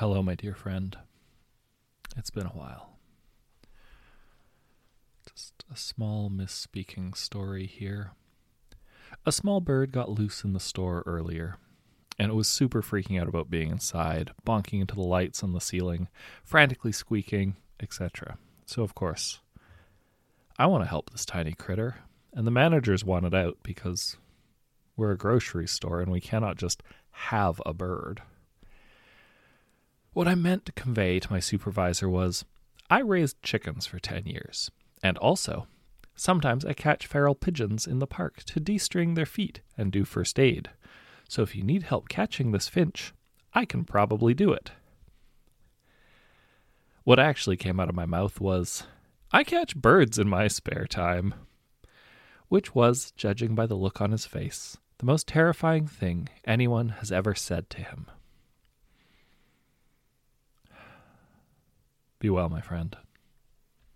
Hello, my dear friend. It's been a while. Just a small misspeaking story here. A small bird got loose in the store earlier, and it was super freaking out about being inside, bonking into the lights on the ceiling, frantically squeaking, etc. So, of course, I want to help this tiny critter, and the managers want it out because we're a grocery store and we cannot just have a bird. What I meant to convey to my supervisor was I raised chickens for 10 years, and also, sometimes I catch feral pigeons in the park to de-string their feet and do first aid. So if you need help catching this finch, I can probably do it. What actually came out of my mouth was, I catch birds in my spare time. Which was, judging by the look on his face, the most terrifying thing anyone has ever said to him. Be well, my friend.